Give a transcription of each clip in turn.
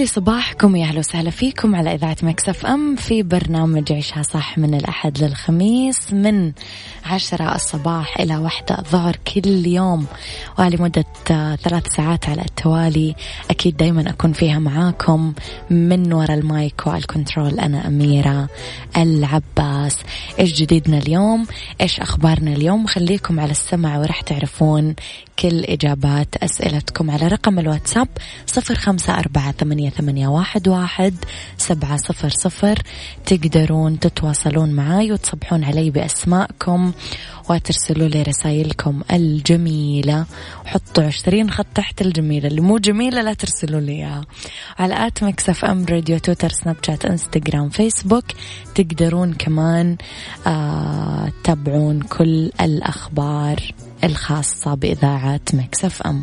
لي صباحكم يا أهلا وسهلا فيكم على إذاعة Mix FM في برنامج عيشها صح من الأحد للخميس من عشرة الصباح إلى واحدة الظهر كل يوم. ولمدة ثلاث ساعات على التوالي. أكيد دايما أكون فيها معاكم من وراء ال mic وال control أنا أميرة العباس. إيش جديدنا اليوم؟ إيش أخبارنا اليوم؟ خليكم على السمع ورح تعرفون كل إجابات أسئلتكم على رقم الواتساب صفر خمسة أربعة ثمانية, واحد, واحد سبعة صفر صفر. تقدرون تتواصلون معاي وتصبحون علي بأسماءكم وترسلوا لي رسائلكم الجميلة. وحطوا عشرين خط تحت الجميلة اللي مو جميلة لا ترسلوا لي إياها. على at Mix FM Radio تويتر سناب شات إنستغرام فيسبوك. تقدرون كمان آه تتابعون كل الأخبار الخاصة بإذاعة Mix FM.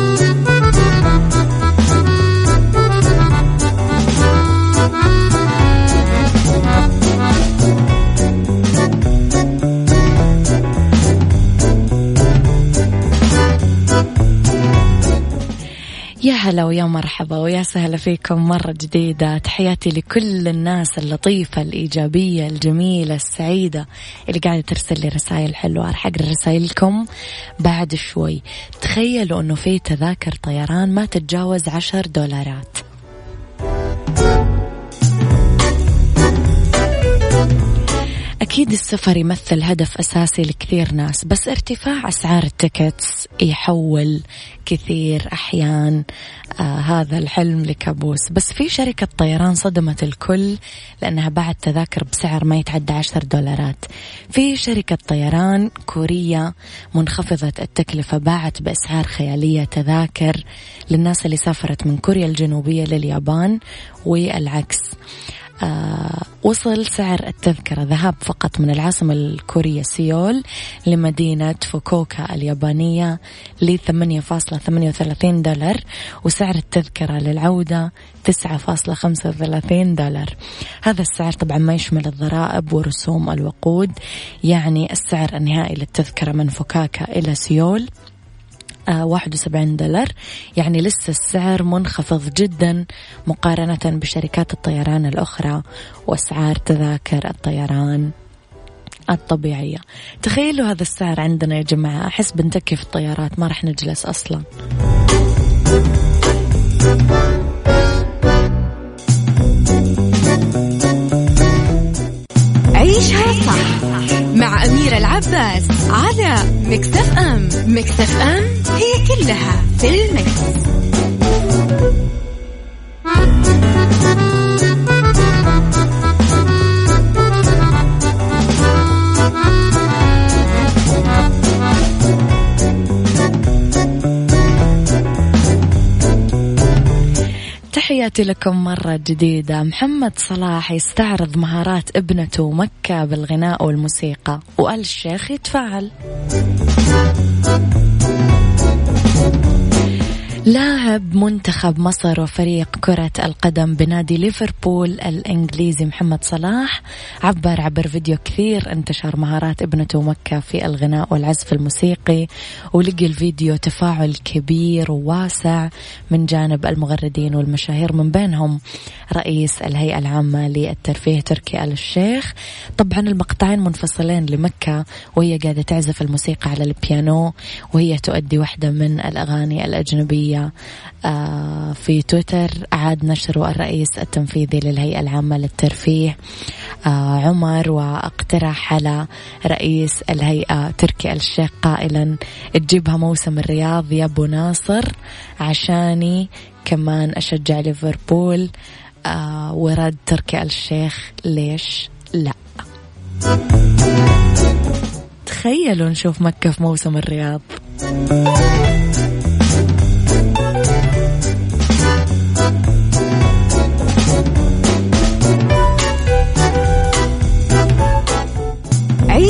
يا هلا ويا مرحبا ويا سهلا فيكم مرة جديدة. تحياتي لكل الناس اللطيفة الإيجابية الجميلة السعيدة اللي قاعدة ترسل لي رسائل حلوة. راح أقرأ رسائلكم بعد شوي. تخيلوا أنه في تذاكر طيران ما تتجاوز عشر دولارات. أكيد السفر يمثل هدف أساسي لكثير ناس بس ارتفاع أسعار التيكتس يحول كثير أحيان آه هذا الحلم لكابوس. بس في شركة طيران صدمت الكل لأنها باعت تذاكر بسعر ما يتعدى عشر دولارات. في شركة طيران كورية منخفضة التكلفة باعت بأسعار خيالية تذاكر للناس اللي سافرت من كوريا الجنوبية لليابان والعكس. وصل سعر التذكرة. ذهاب فقط من العاصمة الكورية سيول لمدينة فوكوكا اليابانية ل 8.38 دولار وسعر التذكرة للعودة 9.35 دولار. هذا السعر طبعا ما يشمل الضرائب ورسوم الوقود يعني السعر النهائي للتذكرة من فوكاكا إلى سيول. آه، واحد وسبعين دولار. يعني لسه السعر منخفض جدا مقارنة بشركات الطيران الأخرى وأسعار تذاكر الطيران الطبيعية. تخيلوا هذا السعر عندنا يا جماعة. أحس بنتكي في الطيارات ما رح نجلس أصلا. على مكتف أم مكتف أم هي كلها في المكس. تحياتي لكم مرة جديدة. محمد صلاح يستعرض مهارات ابنته مكة بالغناء والموسيقى وآل الشيخ يتفاعل. لاعب منتخب مصر وفريق كرة القدم بنادي ليفربول الإنجليزي محمد صلاح عبر عبر فيديو كثير انتشر مهارات ابنته مكة في الغناء والعزف الموسيقي ولقي الفيديو تفاعل كبير وواسع من جانب المغردين والمشاهير من بينهم. رئيس الهيئة العامة للترفيه تركي آل الشيخ. طبعا المقطعين منفصلين لمكة وهي قاعدة تعزف الموسيقى على البيانو وهي تؤدي واحدة من الأغاني الأجنبية آه، في تويتر أعاد نشر الرئيس التنفيذي للهيئة العامة للترفيه آه، عمر واقترح على رئيس الهيئة تركي الشيخ قائلا تجيبها موسم الرياض يا أبو ناصر عشاني كمان أشجع ليفربول آه، ورد تركي الشيخ ليش لا. تخيلوا نشوف مكة في موسم الرياض.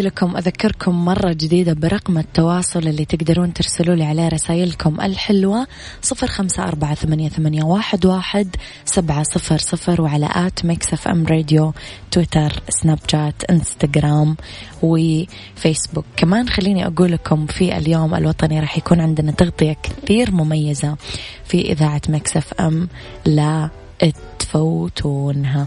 تحياتي لكم أذكركم مرة جديدة برقم التواصل اللي تقدرون ترسلوا لي عليه رسائلكم الحلوة. صفر خمسة أربعة ثمانية, واحد, سبعة صفر صفر وعلى at Mix FM Radio تويتر سناب شات إنستغرام وفيسبوك. كمان خليني أقول لكم في اليوم الوطني راح يكون عندنا تغطية كثير مميزة في إذاعة Mix FM. لا تفوتونها.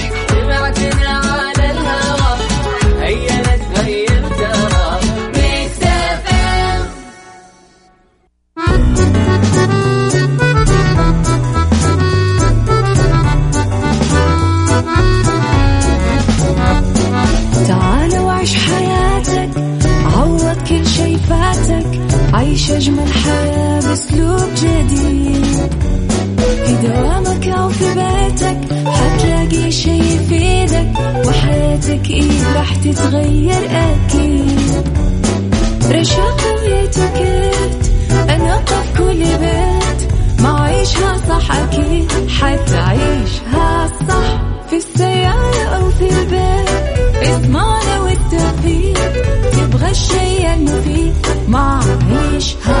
تتغير أكيد. رشاق ويتوكيت أنا في كل بيت. ما عيشها صح أكيد. حتعيشها صح. في السيارة أو في البيت. اسمعنا والتوفيق. تبغى الشيء المفيد. ما عيشها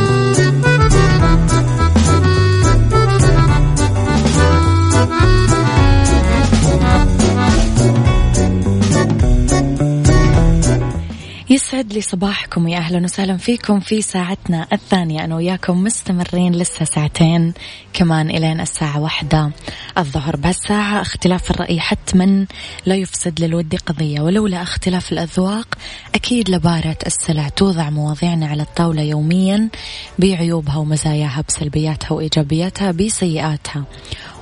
يسعد لي صباحكم يا أهلا وسهلا فيكم في ساعتنا الثانية. أنا وياكم مستمرين لسه ساعتين كمان إلين الساعة واحدة الظهر. بهالساعة اختلاف الرأي حتما لا يفسد للود قضية ولولا اختلاف الأذواق أكيد لبارة السلع توضع مواضيعنا على الطاولة يوميا بعيوبها ومزاياها بسلبياتها وإيجابياتها بسيئاتها.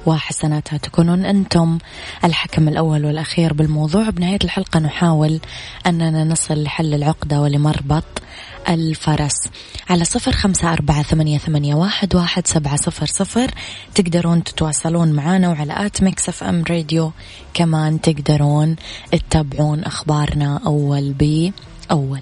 وحسناتها تكونون أنتم الحكم الأول والأخير بالموضوع. بنهاية الحلقة نحاول أننا نصل لحل العقدة ولمربط الفرس. على صفر خمسة أربعة ثمانية, ثمانية واحد, واحد سبعة صفر صفر. تقدرون تتواصلون معنا وعلى at Mix FM Radio. كمان تقدرون تتابعون أخبارنا أول بأول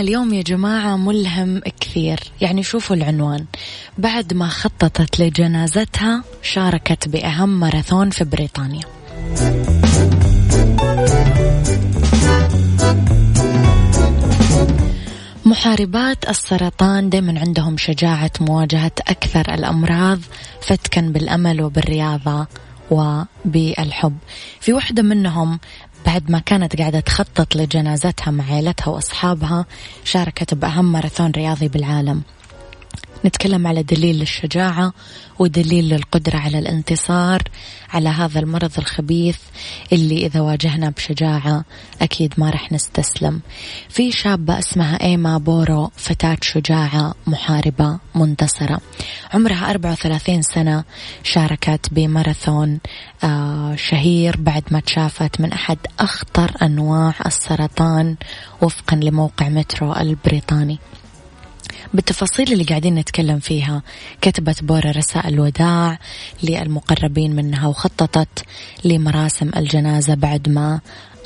اليوم يا جماعة ملهم كثير. يعني شوفوا العنوان. بعد ما خططت لجنازتها شاركت بأهم ماراثون في بريطانيا. محاربات السرطان دائما عندهم شجاعة مواجهة أكثر الأمراض فتكا بالأمل وبالرياضة وبالحب. في وحدة منهم بعد ما كانت قاعدة تخطط لجنازتها مع عائلتها وأصحابها شاركت بأهم ماراثون رياضي بالعالم. نتكلم على دليل للشجاعة ودليل للقدرة على الانتصار على هذا المرض الخبيث اللي إذا واجهنا بشجاعة أكيد ما رح نستسلم. في شابة اسمها إيما بورو فتاة شجاعة محاربة منتصرة. عمرها 34 سنة شاركت بماراثون آه، شهير بعد ما تشافت من أحد أخطر أنواع السرطان وفقا لموقع مترو البريطاني. بالتفاصيل اللي قاعدين نتكلم فيها. كتبت بورا رسائل وداع للمقربين منها وخططت لمراسم الجنازة بعد ما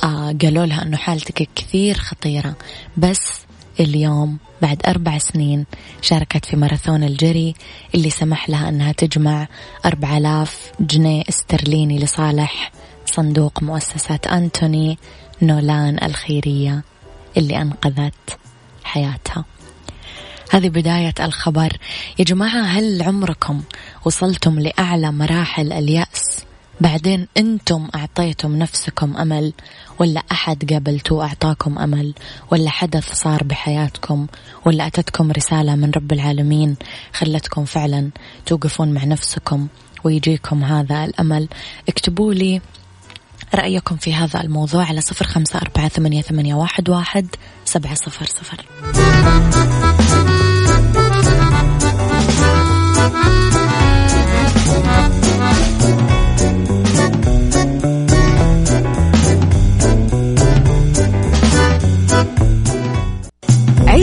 آه قالوا لها أنه حالتك كثير خطيرة. بس اليوم بعد أربع سنين شاركت في ماراثون الجري اللي سمح لها أنها تجمع أربع آلاف جنيه استرليني لصالح صندوق مؤسسة أنتوني نولان الخيرية اللي أنقذت حياتها. هذه بداية الخبر. يا جماعة هل عمركم وصلتم لأعلى مراحل اليأس؟ بعدين أنتم أعطيتم نفسكم أمل ولا أحد قابلتوه أعطاكم أمل ولا حدث صار بحياتكم ولا أتتكم رسالة من رب العالمين خلتكم فعلا توقفون مع نفسكم ويجيكم هذا الأمل؟ اكتبوا لي رأيكم في هذا الموضوع على صفر خمسة أربعة ثمانية, واحد سبعة صفر صفر.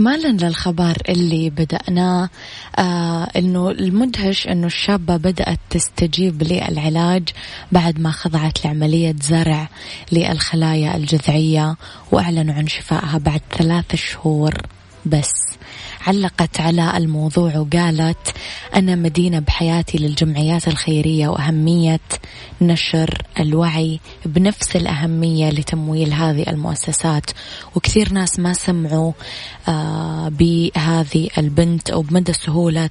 استكمالا للخبر اللي بدأناه آه إنه المدهش إنه الشابة بدأت تستجيب للعلاج بعد ما خضعت لعملية زرع للخلايا الجذعية وأعلنوا عن شفائها بعد ثلاث شهور بس. علقت على الموضوع وقالت أنا مدينة بحياتي للجمعيات الخيرية وأهمية نشر الوعي بنفس الأهمية لتمويل هذه المؤسسات. وكثير ناس ما سمعوا آه بهذه البنت أو بمدى سهولة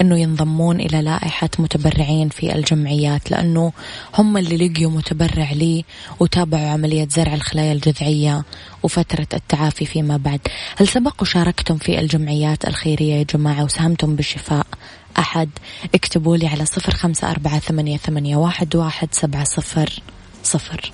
أنه ينضمون إلى لائحة متبرعين في الجمعيات لأنه هم اللي لقيوا متبرع لي وتابعوا عملية زرع الخلايا الجذعية. وفترة التعافي فيما بعد. هل سبق وشاركتم في الجمعيات الخيرية يا جماعة وساهمتم بالشفاء؟ أحد. اكتبوا لي على صفر خمسة أربعة ثمانية, ثمانية واحد, واحد سبعة صفر صفر.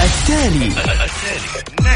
التالي. التالي.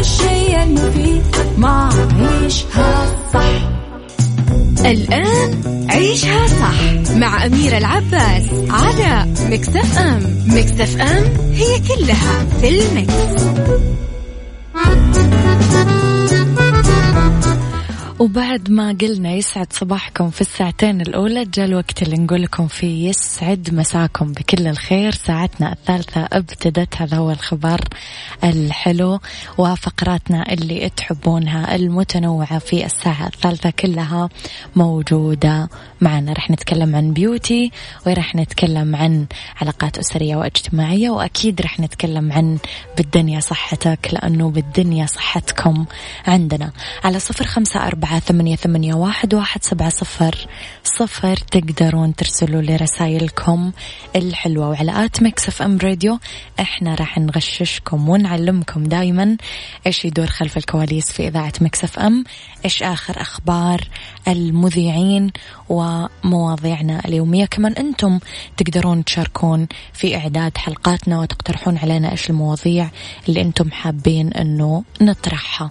الشيء المفيد ما عيشها صح الآن عيشها صح مع أميرة العباس على مكتف أم مكتف أم هي كلها في المكس. وبعد ما قلنا يسعد صباحكم في الساعتين الأولى جاء الوقت اللي نقول لكم فيه يسعد مساكم بكل الخير. ساعتنا الثالثة ابتدت هذا هو الخبر الحلو وفقراتنا اللي تحبونها المتنوعة في الساعة الثالثة كلها موجودة معنا. رح نتكلم عن بيوتي ورح نتكلم عن علاقات أسرية واجتماعية وأكيد رح نتكلم عن بالدنيا صحتك لأنه بالدنيا صحتكم عندنا. على صفر خمسة أربعة ثمانية, ثمانية واحد, واحد سبعة صفر صفر تقدرون ترسلوا لي رسائلكم الحلوة. وعلى at Mix FM Radio إحنا راح نغششكم ونعلمكم دايما إيش يدور خلف الكواليس في إذاعة Mix FM إيش آخر أخبار المذيعين ومواضيعنا اليومية. كمان أنتم تقدرون تشاركون في إعداد حلقاتنا وتقترحون علينا إيش المواضيع اللي أنتم حابين أنه نطرحها.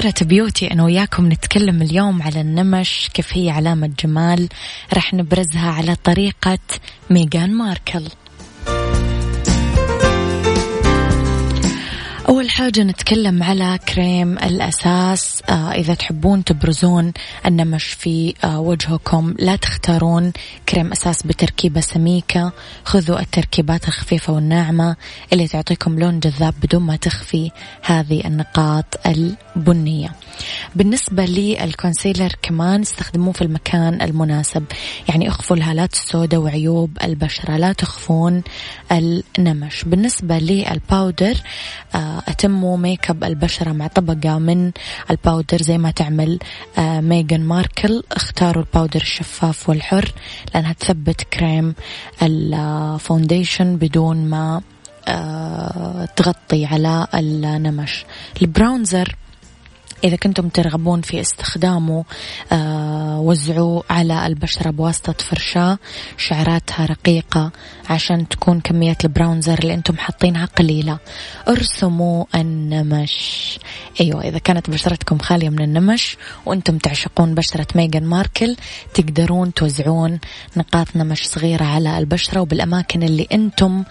فقرة beauty أنا وياكم نتكلم اليوم على النمش كيف هي علامة جمال؟ رح نبرزها على طريقة ميغان ماركل. حاجة نتكلم على كريم الأساس. آه إذا تحبون تبرزون النمش في آه وجهكم لا تختارون كريم أساس بتركيبة سميكة. خذوا التركيبات الخفيفة والناعمة اللي تعطيكم لون جذاب بدون ما تخفي هذه النقاط البنية. بالنسبة للكونسيلر كمان استخدموه في المكان المناسب. يعني اخفوا الهالات السوداء وعيوب البشرة لا تخفون النمش. بالنسبة لل powder آه أتموا ميك اب البشرة مع طبقة من ال powder زي ما تعمل آه ميغان ماركل. اختاروا ال powder الشفاف والحر لأنها تثبت كريم ال foundation بدون ما آه تغطي على النمش. ال bronzer إذا كنتم ترغبون في استخدامه آه وزعوه على البشرة بواسطة فرشاة شعراتها رقيقة عشان تكون كمية ال bronzer اللي أنتم حاطينها قليلة. ارسموا النمش. أيوة إذا كانت بشرتكم خالية من النمش وأنتم تعشقون بشرة ميغان ماركل تقدرون توزعون نقاط نمش صغيرة على البشرة وبالأماكن اللي أنتم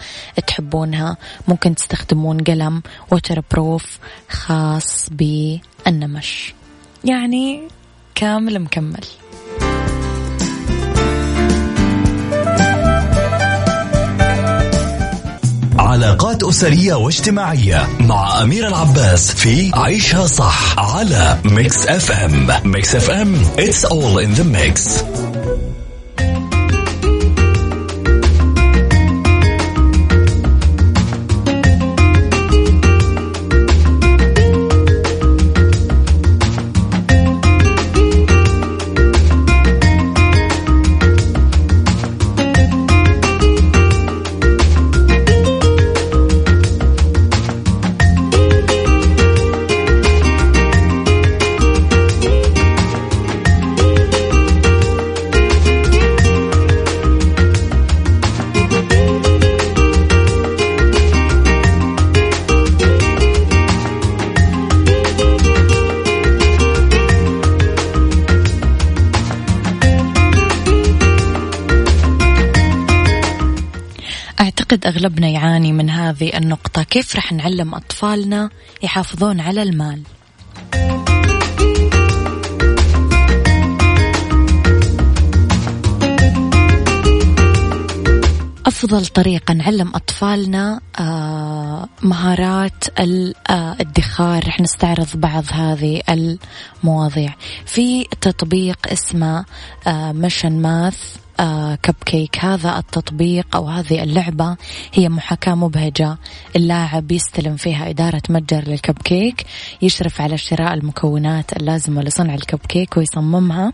تحبونها. ممكن تستخدمون قلم waterproof خاص بالنمش يعني كامل مكمل. علاقات أسرية واجتماعية مع أميرة العباس في عيشها صح على Mix FM Mix FM it's all in the mix. أعتقد أغلبنا يعاني من هذه النقطة. كيف رح نعلم أطفالنا يحافظون على المال؟ أفضل طريقة نعلم أطفالنا آه، مهارات الادخار رح نستعرض بعض هذه المواضيع. في تطبيق اسمه مشن ماث آه كب كيك هذا التطبيق أو هذه اللعبة هي محاكاة مبهجة. اللاعب يستلم فيها إدارة متجر للكب كيك يشرف على شراء المكونات اللازمة لصنع الكب كيك ويصممها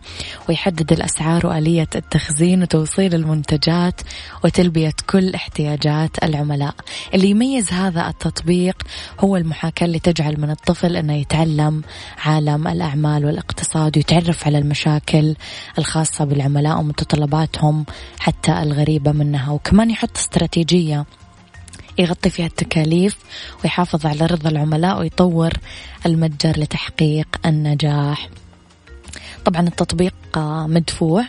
ويحدد الأسعار وآلية التخزين وتوصيل المنتجات وتلبية كل احتياجات العملاء. اللي يميز هذا التطبيق هو المحاكاة اللي تجعل من الطفل أنه يتعلم عالم الأعمال والإقتصاد ويتعرف على المشاكل الخاصة بالعملاء ومتطلباتهم حتى الغريبة منها. وكمان يحط استراتيجية يغطي فيها التكاليف ويحافظ على رضا العملاء ويطور المتجر لتحقيق النجاح. طبعا التطبيق مدفوع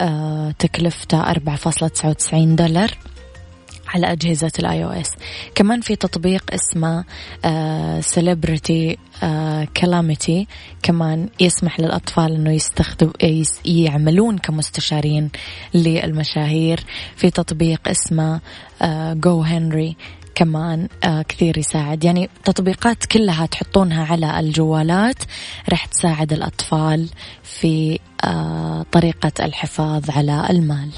آه، تكلفته 4.99 دولار. على أجهزة الآي أو إس كمان في تطبيق اسمه Celebrity Calamity كمان يسمح للأطفال أنه يستخدم يعملون كمستشارين للمشاهير. في تطبيق اسمه Go uh, Henry كمان آه كثير يساعد. يعني تطبيقات كلها تحطونها على الجوالات. راح تساعد الأطفال في آه طريقة الحفاظ على المال.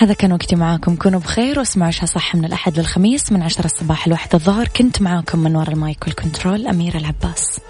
هذا كان وقتي معاكم. كونوا بخير واسمعوا عشاء صح من الأحد للخميس من عشرة الصباح لواحد الظهر. كنت معاكم من وراء المايك والكنترول أميرة العباس.